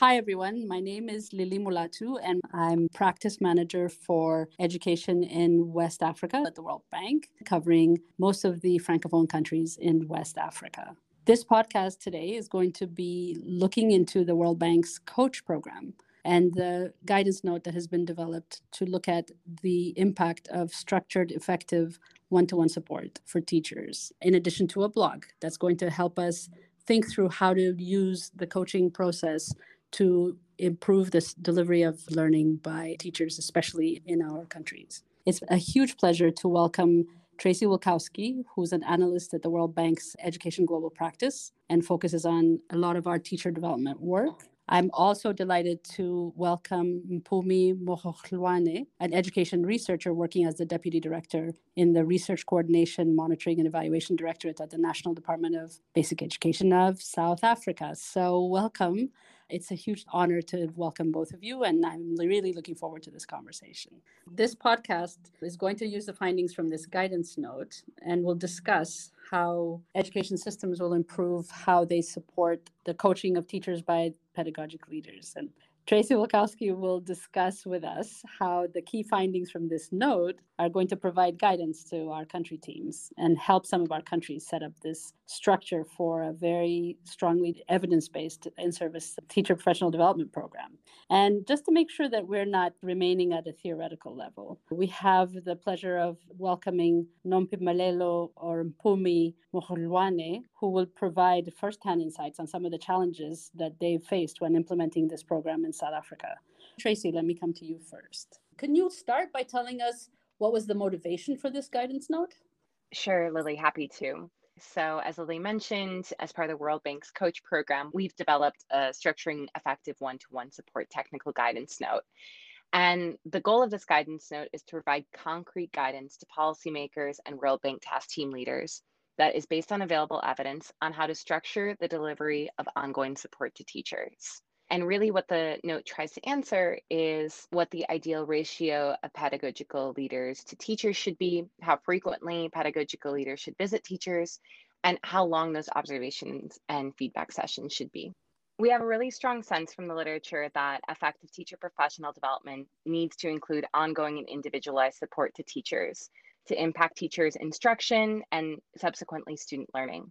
Hi, everyone. My name is Lily Mulatu, and I'm practice manager for education in West Africa at the World Bank, covering most of the Francophone countries in West Africa. This podcast today is going to be looking into the World Bank's coach program and the guidance note that has been developed to look at the impact of structured, effective one to one support for teachers, in addition to a blog that's going to help us think through how to use the coaching process to improve this delivery of learning by teachers, especially in our countries. It's a huge pleasure to welcome Tracy Wilichowski, who's an analyst at the World Bank's Education Global Practice and focuses on a lot of our teacher development work. I'm also delighted to welcome Mpumi Mohohlwane, an education researcher working as the deputy director in the Research Coordination, Monitoring, and Evaluation Directorate at the National Department of Basic Education of South Africa. So, welcome. It's a huge honor to welcome both of you, and I'm really looking forward to this conversation. This podcast is going to use the findings from this guidance note and we'll discuss how education systems will improve how they support the coaching of teachers by pedagogic leaders. And Tracy Wilichowski will discuss with us how the key findings from this note are going to provide guidance to our country teams and help some of our countries set up this structure for a very strongly evidence based in service teacher professional development program. And just to make sure that we're not remaining at a theoretical level, we have the pleasure of welcoming Nompumelelo or Mpumi Mohohlwane, who will provide firsthand insights on some of the challenges that they've faced when implementing this program in South Africa. Tracy, let me come to you first. Can you start by telling us what was the motivation for this guidance note? Sure, Lily, happy to. So, as Lily mentioned, as part of the World Bank's coach program, we've developed a structuring effective one to one support technical guidance note. And the goal of this guidance note is to provide concrete guidance to policymakers and World Bank task team leaders that is based on available evidence on how to structure the delivery of ongoing support to teachers. And really, what the note tries to answer is what the ideal ratio of pedagogical leaders to teachers should be, how frequently pedagogical leaders should visit teachers, and how long those observations and feedback sessions should be. We have a really strong sense from the literature that effective teacher professional development needs to include ongoing and individualized support to teachers to impact teachers' instruction and subsequently student learning.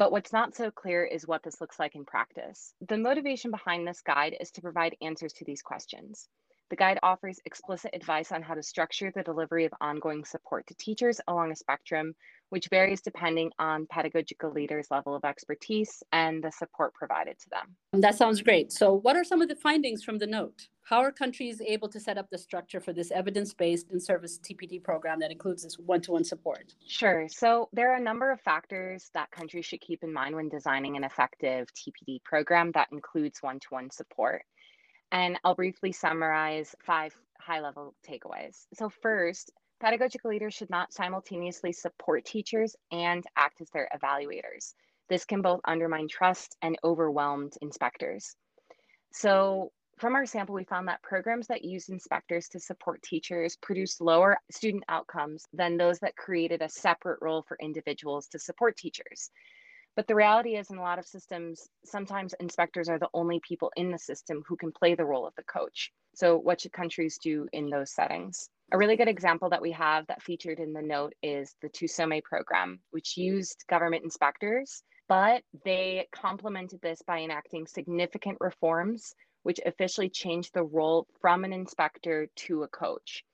But what's not so clear is what this looks like in practice. The motivation behind this guide is to provide answers to these questions. The guide offers explicit advice on how to structure the delivery of ongoing support to teachers along a spectrum, which varies depending on pedagogical leaders' level of expertise and the support provided to them. That sounds great. So, what are some of the findings from the note? How are countries able to set up the structure for this evidence based and service TPD program that includes this one to one support? Sure. So, there are a number of factors that countries should keep in mind when designing an effective TPD program that includes one to one support. And I'll briefly summarize five high level takeaways. So, first, pedagogical leaders should not simultaneously support teachers and act as their evaluators. This can both undermine trust and overwhelmed inspectors. So, from our sample, we found that programs that used inspectors to support teachers produced lower student outcomes than those that created a separate role for individuals to support teachers. But the reality is, in a lot of systems, sometimes inspectors are the only people in the system who can play the role of the coach. So, what should countries do in those settings? A really good example that we have that featured in the note is the TUSOME program, which used government inspectors, but they complemented this by enacting significant reforms which officially changed the role from an inspector to a coach.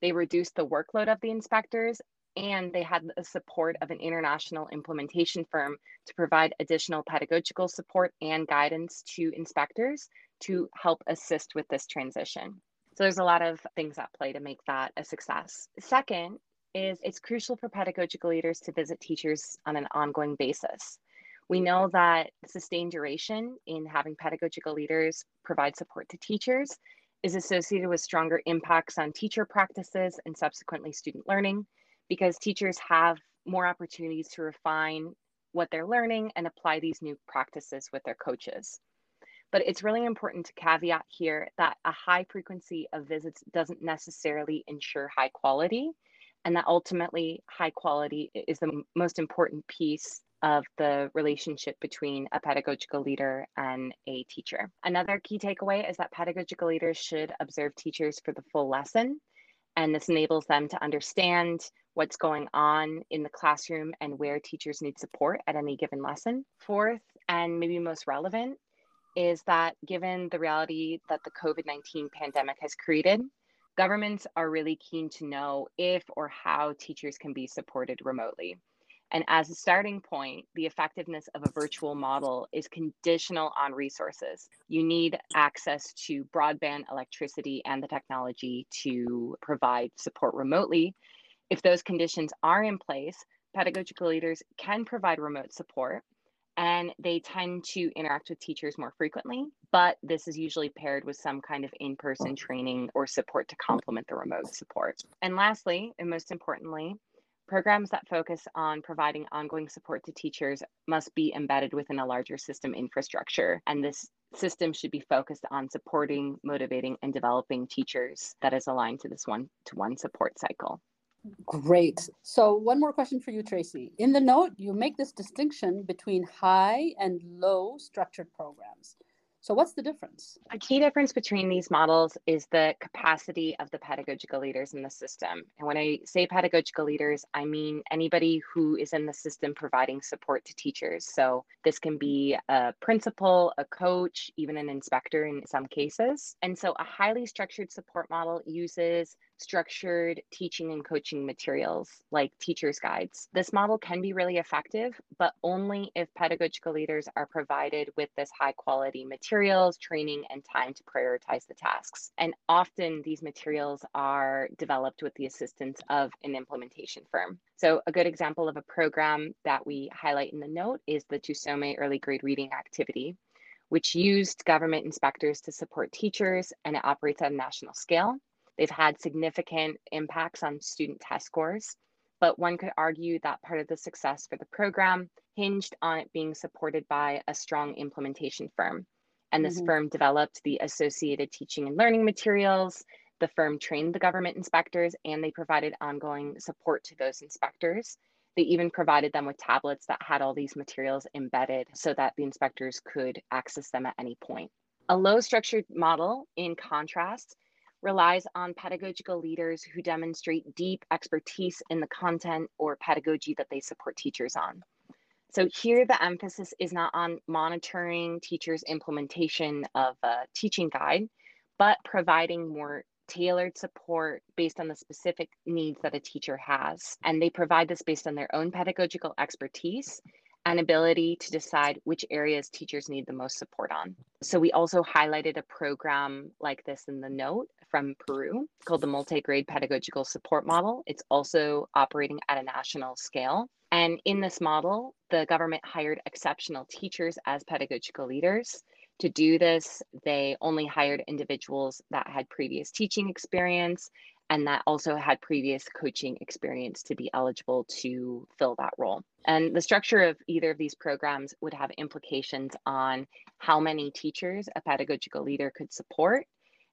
They reduced the workload of the inspectors and they had the support of an international implementation firm to provide additional pedagogical support and guidance to inspectors to help assist with this transition. So there's a lot of things at play to make that a success. Second is it's crucial for pedagogical leaders to visit teachers on an ongoing basis. We know that sustained duration in having pedagogical leaders provide support to teachers is associated with stronger impacts on teacher practices and subsequently student learning because teachers have more opportunities to refine what they're learning and apply these new practices with their coaches. But it's really important to caveat here that a high frequency of visits doesn't necessarily ensure high quality, and that ultimately high quality is the most important piece of the relationship between a pedagogical leader and a teacher. Another key takeaway is that pedagogical leaders should observe teachers for the full lesson, and this enables them to understand what's going on in the classroom and where teachers need support at any given lesson. Fourth, and maybe most relevant, is that given the reality that the COVID 19 pandemic has created, governments are really keen to know if or how teachers can be supported remotely. And as a starting point, the effectiveness of a virtual model is conditional on resources. You need access to broadband electricity and the technology to provide support remotely. If those conditions are in place, pedagogical leaders can provide remote support and they tend to interact with teachers more frequently, but this is usually paired with some kind of in person training or support to complement the remote support. And lastly, and most importantly, programs that focus on providing ongoing support to teachers must be embedded within a larger system infrastructure. And this system should be focused on supporting, motivating, and developing teachers that is aligned to this one to one support cycle. Great. So, one more question for you, Tracy. In the note, you make this distinction between high and low structured programs. So, what's the difference? A key difference between these models is the capacity of the pedagogical leaders in the system. And when I say pedagogical leaders, I mean anybody who is in the system providing support to teachers. So, this can be a principal, a coach, even an inspector in some cases. And so, a highly structured support model uses structured teaching and coaching materials like teacher's guides. This model can be really effective, but only if pedagogical leaders are provided with this high quality materials, training, and time to prioritize the tasks. And often these materials are developed with the assistance of an implementation firm. So, a good example of a program that we highlight in the note is the Tusome Early Grade Reading Activity which used government inspectors to support teachers and it operates at a national scale. They've had significant impacts on student test scores, but one could argue that part of the success for the program hinged on it being supported by a strong implementation firm. And this mm-hmm. firm developed the associated teaching and learning materials. The firm trained the government inspectors and they provided ongoing support to those inspectors. They even provided them with tablets that had all these materials embedded so that the inspectors could access them at any point. A low structured model, in contrast, relies on pedagogical leaders who demonstrate deep expertise in the content or pedagogy that they support teachers on. So here the emphasis is not on monitoring teachers' implementation of a teaching guide, but providing more tailored support based on the specific needs that a teacher has. And they provide this based on their own pedagogical expertise and ability to decide which areas teachers need the most support on. So we also highlighted a program like this in the note from Peru called the Multi-Grade Pedagogical Support Model. It's also operating at a national scale. And in this model, the government hired exceptional teachers as pedagogical leaders. To do this, they only hired individuals that had previous teaching experience and that also had previous coaching experience to be eligible to fill that role. And the structure of either of these programs would have implications on how many teachers a pedagogical leader could support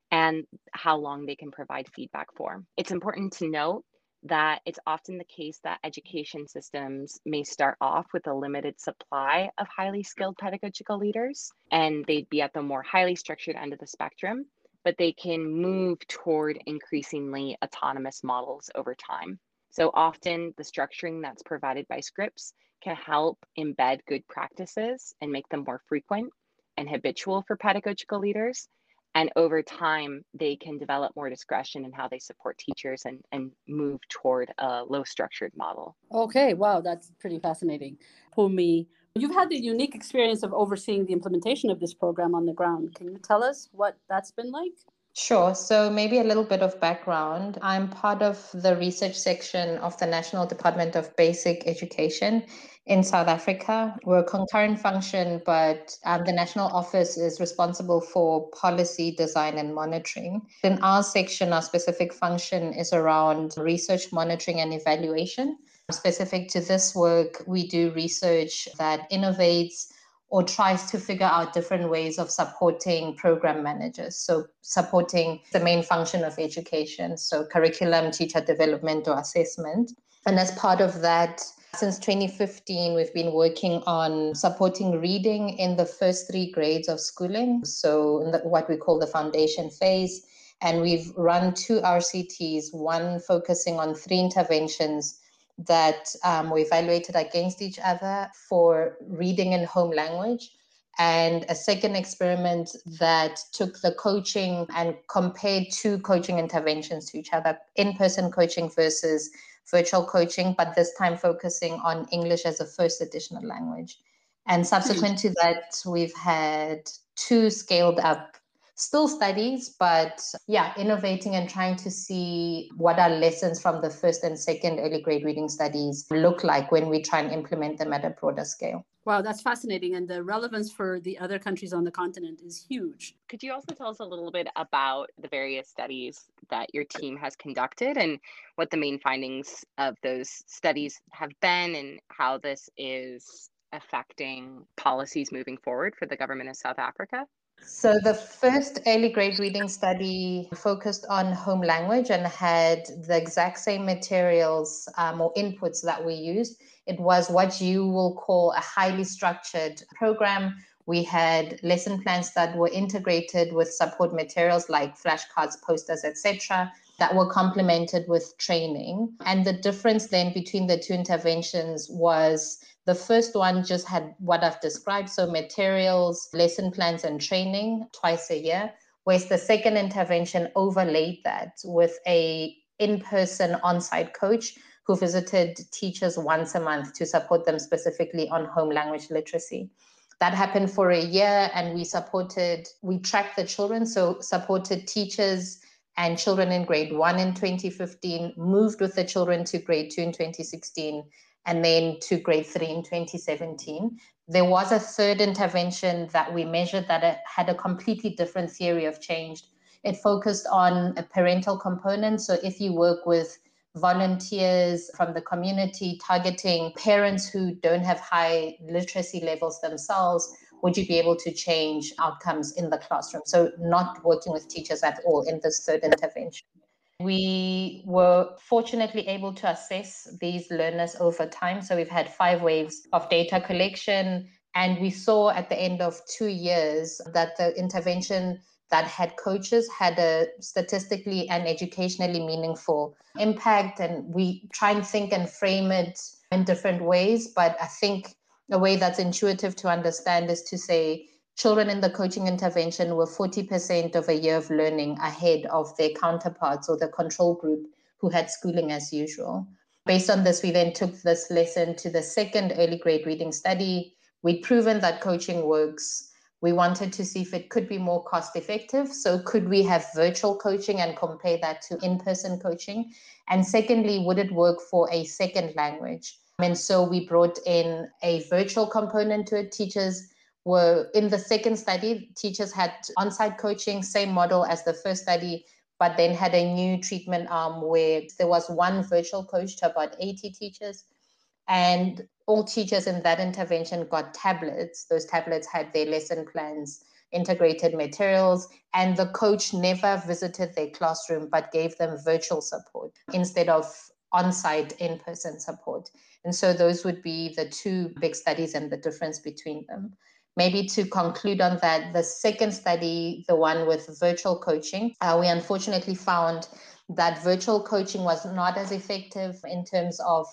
and how long they can provide feedback for. It's important to note that it's often the case that education systems may start off with a limited supply of highly skilled pedagogical leaders, and they'd be at the more highly structured end of the spectrum but they can move toward increasingly autonomous models over time. So often the structuring that's provided by scripts can help embed good practices and make them more frequent and habitual for pedagogical leaders. And over time, they can develop more discretion in how they support teachers and, and move toward a low structured model. Okay, wow, that's pretty fascinating. Pumi, You've had the unique experience of overseeing the implementation of this program on the ground. Can you tell us what that's been like? Sure. So, maybe a little bit of background. I'm part of the research section of the National Department of Basic Education in South Africa. We're a concurrent function, but um, the national office is responsible for policy design and monitoring. In our section, our specific function is around research, monitoring, and evaluation. Specific to this work, we do research that innovates or tries to figure out different ways of supporting program managers. So, supporting the main function of education, so curriculum, teacher development, or assessment. And as part of that, Since 2015, we've been working on supporting reading in the first three grades of schooling. So, the, what we call the foundation phase. And we've run two RCTs, one focusing on three interventions that um, we evaluated against each other for reading in home language and a second experiment that took the coaching and compared two coaching interventions to each other in person coaching versus virtual coaching, but this time focusing on English as a first additional language. And subsequent to that, we've had two scaled up still studies, but yeah, innovating and trying to see what our lessons from the first and second early grade reading studies look like when we try and implement them at a broader scale. Wow, that's fascinating. And the relevance for the other countries on the continent is huge. Could you also tell us a little bit about the various studies that your team has conducted and what the main findings of those studies have been and how this is affecting policies moving forward for the government of South Africa? So, the first early grade reading study focused on home language and had the exact same materials um, or inputs that we used. It was what you will call a highly structured program. We had lesson plans that were integrated with support materials like flashcards, posters, etc., that were complemented with training. And the difference then between the two interventions was the first one just had what I've described, so materials, lesson plans, and training twice a year. Whereas the second intervention overlaid that with a in-person on-site coach who visited teachers once a month to support them specifically on home language literacy. That happened for a year, and we supported, we tracked the children, so supported teachers and children in grade one in 2015, moved with the children to grade two in 2016, and then to grade three in 2017. There was a third intervention that we measured that had a completely different theory of change. It focused on a parental component. So if you work with volunteers from the community targeting parents who don't have high literacy levels themselves, would you be able to change outcomes in the classroom? So, not working with teachers at all in this third intervention. We were fortunately able to assess these learners over time. So we've had five waves of data collection. And we saw at the end of two years that the intervention that had coaches had a statistically and educationally meaningful impact. And we try and think and frame it in different ways. But I think a way that's intuitive to understand is to say children in the coaching intervention were 40% of a year of learning ahead of their counterparts or the control group who had schooling as usual. Based on this, we then took this lesson to the second early grade reading study. We'd proven that coaching works. We wanted to see if it could be more cost effective. So, could we have virtual coaching and compare that to in person coaching? And secondly, would it work for a second language? And so we brought in a virtual component to it. Teachers were in the second study, teachers had on site coaching, same model as the first study, but then had a new treatment arm where there was one virtual coach to about 80 teachers. And all teachers in that intervention got tablets. Those tablets had their lesson plans, integrated materials, and the coach never visited their classroom but gave them virtual support instead of on site, in person support. And so those would be the two big studies and the difference between them. Maybe to conclude on that, the second study, the one with virtual coaching, uh, we unfortunately found that virtual coaching was not as effective in terms of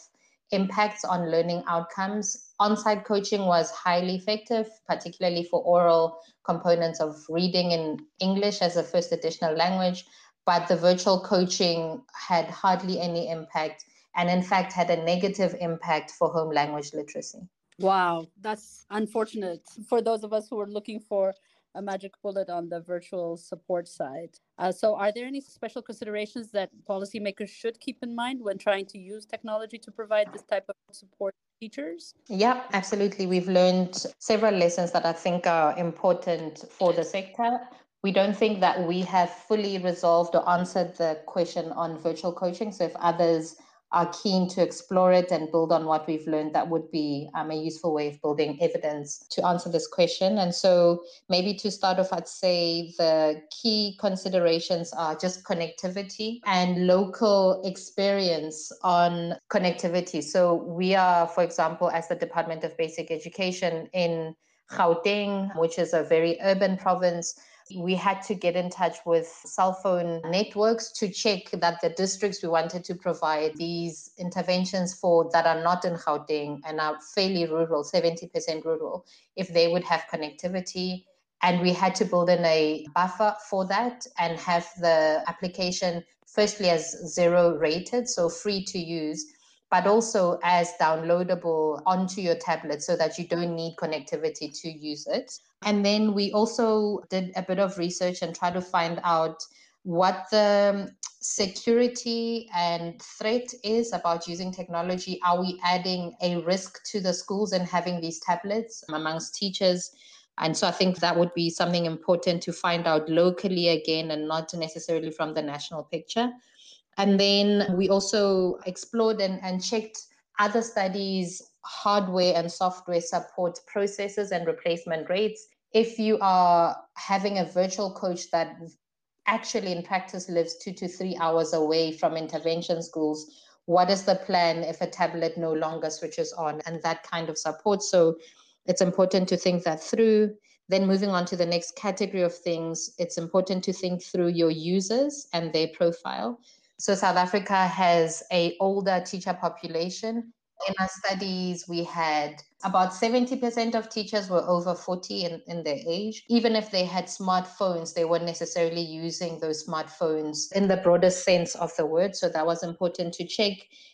impacts on learning outcomes. On site coaching was highly effective, particularly for oral components of reading in English as a first additional language. But the virtual coaching had hardly any impact and, in fact, had a negative impact for home language literacy. Wow, that's unfortunate for those of us who are looking for a magic bullet on the virtual support side. Uh, so, are there any special considerations that policymakers should keep in mind when trying to use technology to provide this type of support teachers? Yeah, absolutely. We've learned several lessons that I think are important for the sector. We don't think that we have fully resolved or answered the question on virtual coaching. So, if others are keen to explore it and build on what we've learned, that would be um, a useful way of building evidence to answer this question. And so, maybe to start off, I'd say the key considerations are just connectivity and local experience on connectivity. So, we are, for example, as the Department of Basic Education in Gauteng, which is a very urban province we had to get in touch with cell phone networks to check that the districts we wanted to provide these interventions for that are not in Gauteng and are fairly rural, 70% rural, if they would have connectivity. And we had to build in a buffer for that and have the application firstly as zero rated, so free to use, but also as downloadable onto your tablet so that you don't need connectivity to use it. And then we also did a bit of research and try to find out what the um, security and threat is about using technology. Are we adding a risk to the schools and having these tablets amongst teachers? And so I think that would be something important to find out locally again and not necessarily from the national picture. And then we also explored and, and checked other studies, hardware and software support processes and replacement rates. If you are having a virtual coach that actually in practice lives two to three hours away from intervention schools, what is the plan if a tablet no longer switches on and that kind of support? So it's important to think that through. Then moving on to the next category of things, it's important to think through your users and their profile. So South Africa has a older teacher population. In our studies, we had about 70% of teachers were over 40 in, in their age. Even if they had smartphones, they weren't necessarily using those smartphones in the broader sense of the word. So that was important to check.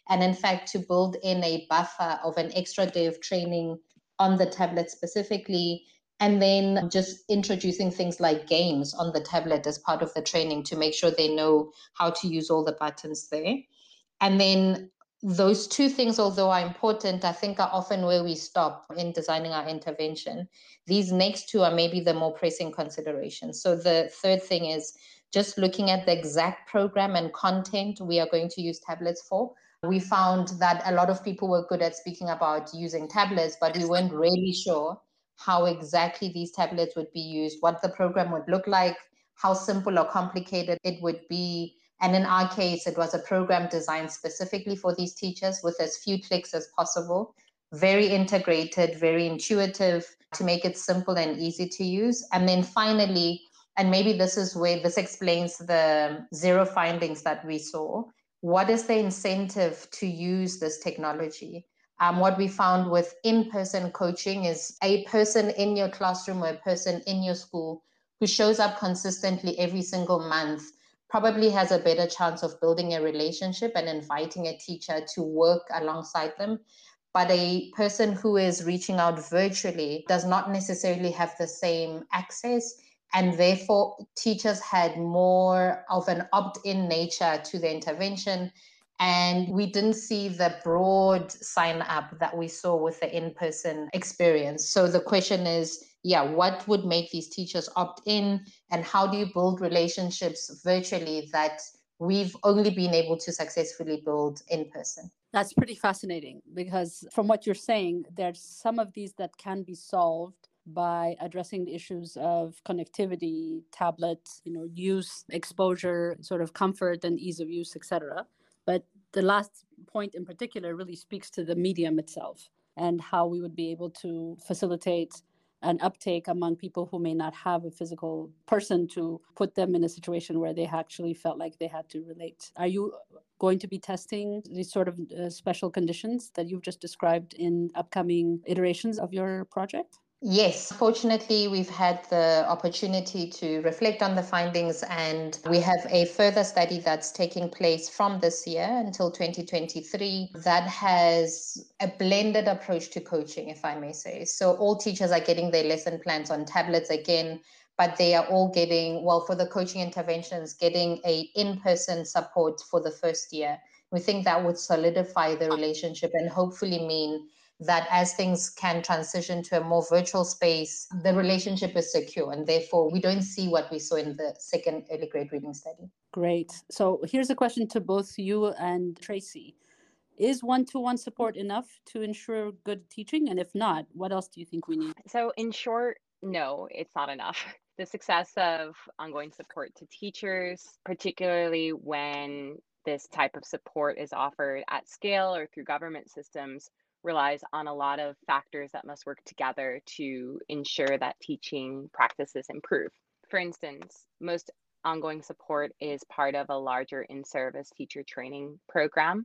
And in fact, to build in a buffer of an extra day of training on the tablet specifically and then just introducing things like games on the tablet as part of the training to make sure they know how to use all the buttons there. And then those two things, although are important, I think are often where we stop in designing our intervention. These next two are maybe the more pressing considerations. So the third thing is just looking at the exact program and content we are going to use tablets for. We found that a lot of people were good at speaking about using tablets, but we weren't really sure how exactly these tablets would be used, what the program would look like, how simple or complicated it would be. And in our case, it was a program designed specifically for these teachers with as few clicks as possible, very integrated, very intuitive to make it simple and easy to use. And then finally, and maybe this is where this explains the zero findings that we saw. What is the incentive to use this technology? Um, what we found with in person coaching is a person in your classroom or a person in your school who shows up consistently every single month probably has a better chance of building a relationship and inviting a teacher to work alongside them. But a person who is reaching out virtually does not necessarily have the same access. And therefore, teachers had more of an opt in nature to the intervention and we didn't see the broad sign up that we saw with the in person experience. So the question is yeah, what would make these teachers opt in? And how do you build relationships virtually that we've only been able to successfully build in person? That's pretty fascinating because from what you're saying, there's some of these that can be solved by addressing the issues of connectivity, tablets, you know, use, exposure, sort of comfort and ease of use, etc. But the last point in particular really speaks to the medium itself and how we would be able to facilitate an uptake among people who may not have a physical person to put them in a situation where they actually felt like they had to relate. Are you going to be testing these sort of uh, special conditions that you've just described in upcoming iterations of your project? Yes, fortunately, we've had the opportunity to reflect on the findings, and we have a further study that's taking place from this year until 2023 that has a blended approach to coaching, if I may say. So, all teachers are getting their lesson plans on tablets again, but they are all getting, well, for the coaching interventions, getting a in-person support for the first year. We think that would solidify the relationship and hopefully mean that as things can transition to a more virtual space, the relationship is secure. And therefore, we don't see what we saw in the second early grade reading study. Great. So here's a question to both you and Tracy. Is one to one support enough to ensure good teaching? And if not, what else do you think we need? So, in short, no, it's not enough. The success of ongoing support to teachers, particularly when this type of support is offered at scale or through government systems, relies on a lot of factors that must work together to ensure that teaching practices improve. For instance, most ongoing support is part of a larger in service teacher training program.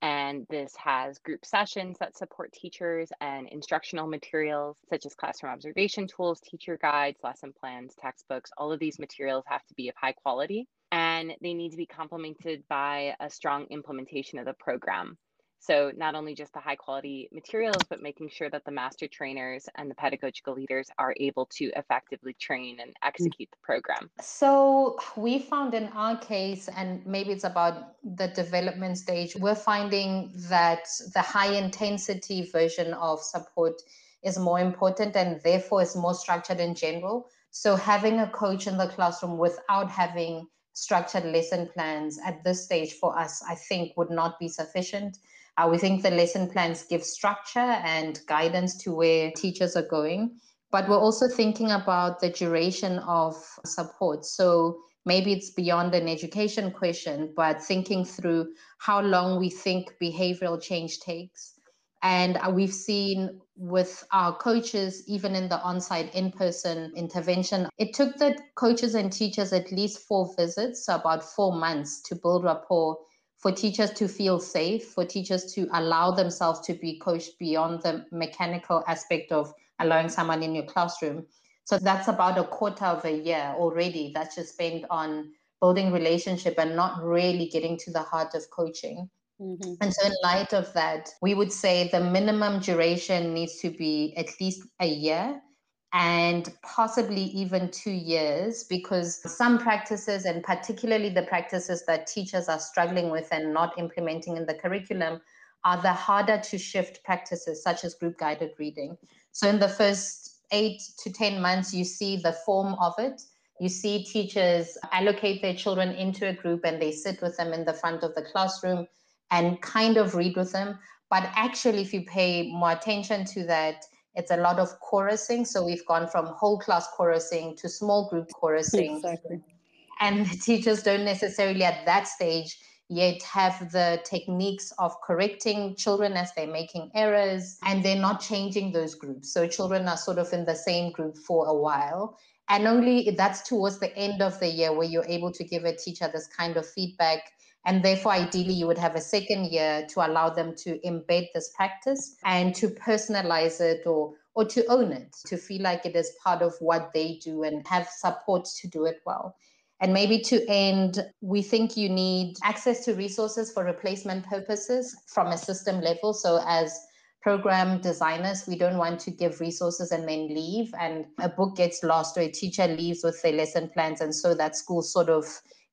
And this has group sessions that support teachers and instructional materials such as classroom observation tools, teacher guides, lesson plans, textbooks. All of these materials have to be of high quality and they need to be complemented by a strong implementation of the program. So not only just the high quality materials, but making sure that the master trainers and the pedagogical leaders are able to effectively train and mm. execute the program. So we found in our case, and maybe it's about the development stage, we're finding that the high intensity version of support is more important and therefore is more structured in general. So having a coach in the classroom without having structured lesson plans at this stage for us, I think would not be sufficient. Uh, we think the lesson plans give structure and guidance to where teachers are going. But we're also thinking about the duration of support. So maybe it's beyond an education question, but thinking through how long we think behavioral change takes. And uh, we've seen with our coaches, even in the on site in person intervention, it took the coaches and teachers at least four visits, so about four months to build rapport for teachers to feel safe, for teachers to allow themselves to be coached beyond the mechanical aspect of allowing someone in your classroom. So that's about a quarter of a year already that's just spent on building relationship and not really getting to the heart of coaching. Mm-hmm. And so, in light of that, we would say the minimum duration needs to be at least a year and possibly even two years because some practices, and particularly the practices that teachers are struggling with and not implementing in the curriculum, are the harder to shift practices, such as group guided reading. So, in the first eight to 10 months, you see the form of it. You see teachers allocate their children into a group and they sit with them in the front of the classroom and kind of read with them. But actually, if you pay more attention to that, it's a lot of chorusing. So we've gone from whole class chorusing to small group chorusing. Exactly. And the teachers don't necessarily at that stage yet have the techniques of correcting children as they're making errors and they're not changing those groups. So children are sort of in the same group for a while. And only that's towards the end of the year where you're able to give a teacher this kind of feedback and therefore, ideally, you would have a second year to allow them to embed this practice and to personalize it or or to own it, to feel like it is part of what they do and have support to do it well. And maybe to end, we think you need access to resources for replacement purposes from a system level. So, as program designers, we don't want to give resources and then leave, and a book gets lost or a teacher leaves with their lesson plans. And so that school sort of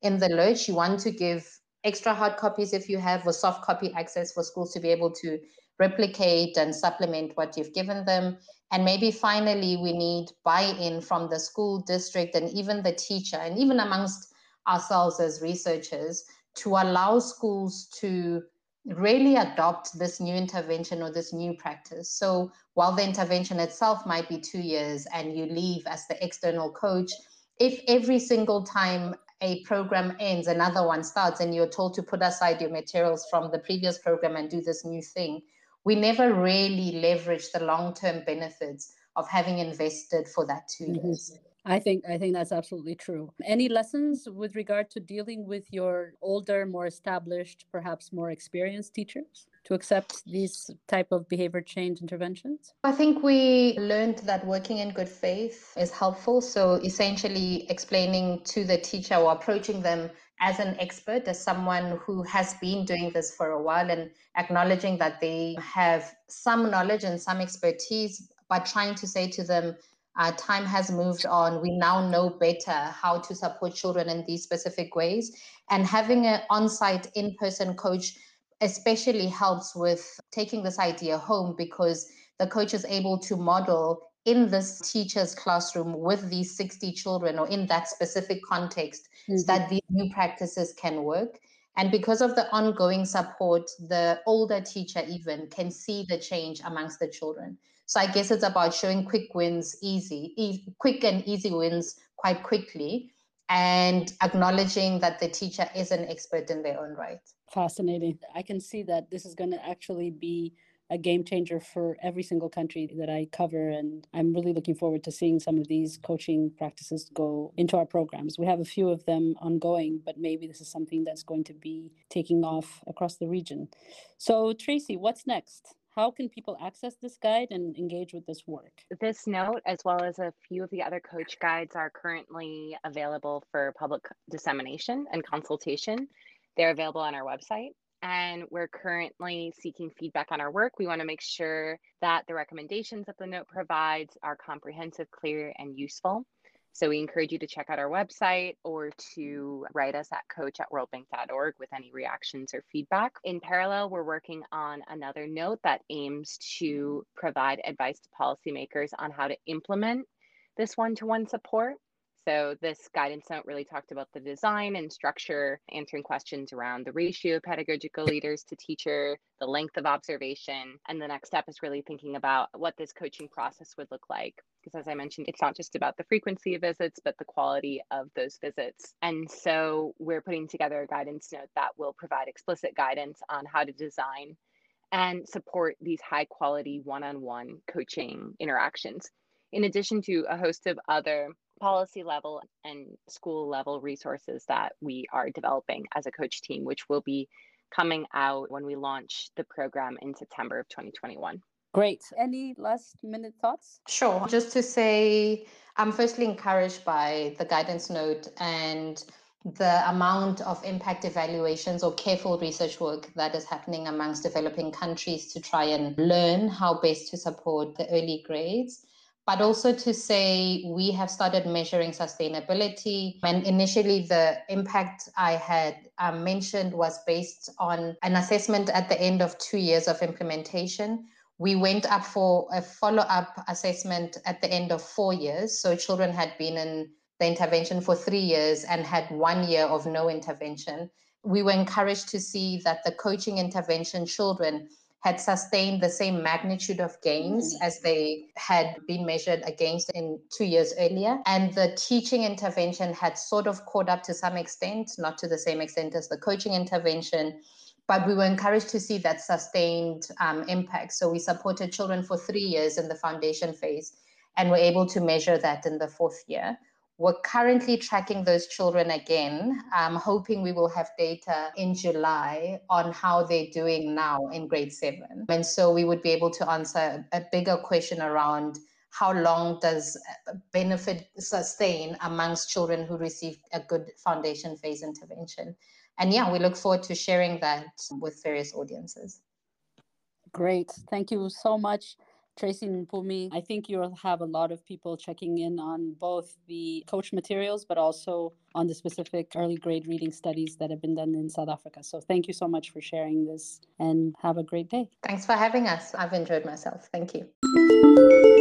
in the lurch. You want to give extra hard copies if you have, or soft copy access for schools to be able to replicate and supplement what you've given them. And maybe finally, we need buy in from the school district and even the teacher, and even amongst ourselves as researchers, to allow schools to really adopt this new intervention or this new practice. So while the intervention itself might be two years and you leave as the external coach, if every single time a program ends, another one starts, and you're told to put aside your materials from the previous program and do this new thing, we never really leverage the long term benefits of having invested for that 2 mm-hmm. years. I think I think that's absolutely true. Any lessons with regard to dealing with your older, more established, perhaps more experienced teachers to accept these type of behavior change interventions? I think we learned that working in good faith is helpful. So essentially explaining to the teacher or approaching them as an expert, as someone who has been doing this for a while and acknowledging that they have some knowledge and some expertise, but trying to say to them, uh, time has moved on. We now know better how to support children in these specific ways. And having an on site, in person coach especially helps with taking this idea home because the coach is able to model in this teacher's classroom with these 60 children or in that specific context mm-hmm. so that these new practices can work. And because of the ongoing support, the older teacher even can see the change amongst the children. So I guess it's about showing quick wins easy, e- quick and easy wins quite quickly, and acknowledging that the teacher is an expert in their own right. Fascinating. I can see that this is going to actually be a game changer for every single country that I cover. And I'm really looking forward to seeing some of these coaching practices go into our programs. We have a few of them ongoing, but maybe this is something that's going to be taking off across the region. So, Tracy, what's next? How can people access this guide and engage with this work? This note, as well as a few of the other coach guides, are currently available for public dissemination and consultation. They're available on our website and we're currently seeking feedback on our work. We want to make sure that the recommendations that the note provides are comprehensive, clear, and useful. So we encourage you to check out our website or mm. to write us at coach at worldbank.org with any reactions or feedback. In parallel, we're working on another note that aims to mm. provide advice to policymakers on how to implement this one to one support. So this guidance note really talked about the design and structure, answering questions around the ratio of pedagogical leaders to teacher, the length of observation. And the next step is really thinking about what this coaching process would look like. Because as I mentioned, it's not just about the frequency of visits, but the quality of those visits. And so we're putting together a guidance note that will provide explicit guidance on how to design and support these high quality one on one coaching interactions in addition to a host of other policy level and school level resources that we are developing as a coach team, which will be coming out when we launch the program in September of 2021. Great. Any last minute thoughts? Sure. Just to say, I'm firstly encouraged by the guidance note and the amount of impact evaluations or careful research work that is happening amongst developing countries to try and learn how best to support the early grades but also to say we have started measuring sustainability. And initially, the impact I had um, mentioned was based on an assessment at the end of two years of implementation. We went up for a follow up assessment at the end of four years. So children had been in the intervention for three years and had one year of no intervention. We were encouraged to see that the coaching intervention children had sustained the same magnitude of gains mm. as they had been measured against in two years earlier. And the teaching intervention had sort of caught up to some extent, not to the same extent as the coaching intervention. But we were encouraged to see that sustained um, impact. So we supported children for three years in the foundation phase and were able to measure that in the fourth year. We're currently tracking those children again. I'm hoping we will have data in July on how they're doing now in grade seven. And so we would be able to answer a bigger question around how long does benefit sustain amongst children who receive a good foundation phase intervention. And yeah, we look forward to sharing that with various audiences. Great. Thank you so much. Tracy Mpumi, I think you'll have a lot of people checking in on both the coach materials, but also on the specific early grade reading studies that have been done in South Africa. So thank you so much for sharing this and have a great day. Thanks for having us. I've enjoyed myself. Thank you.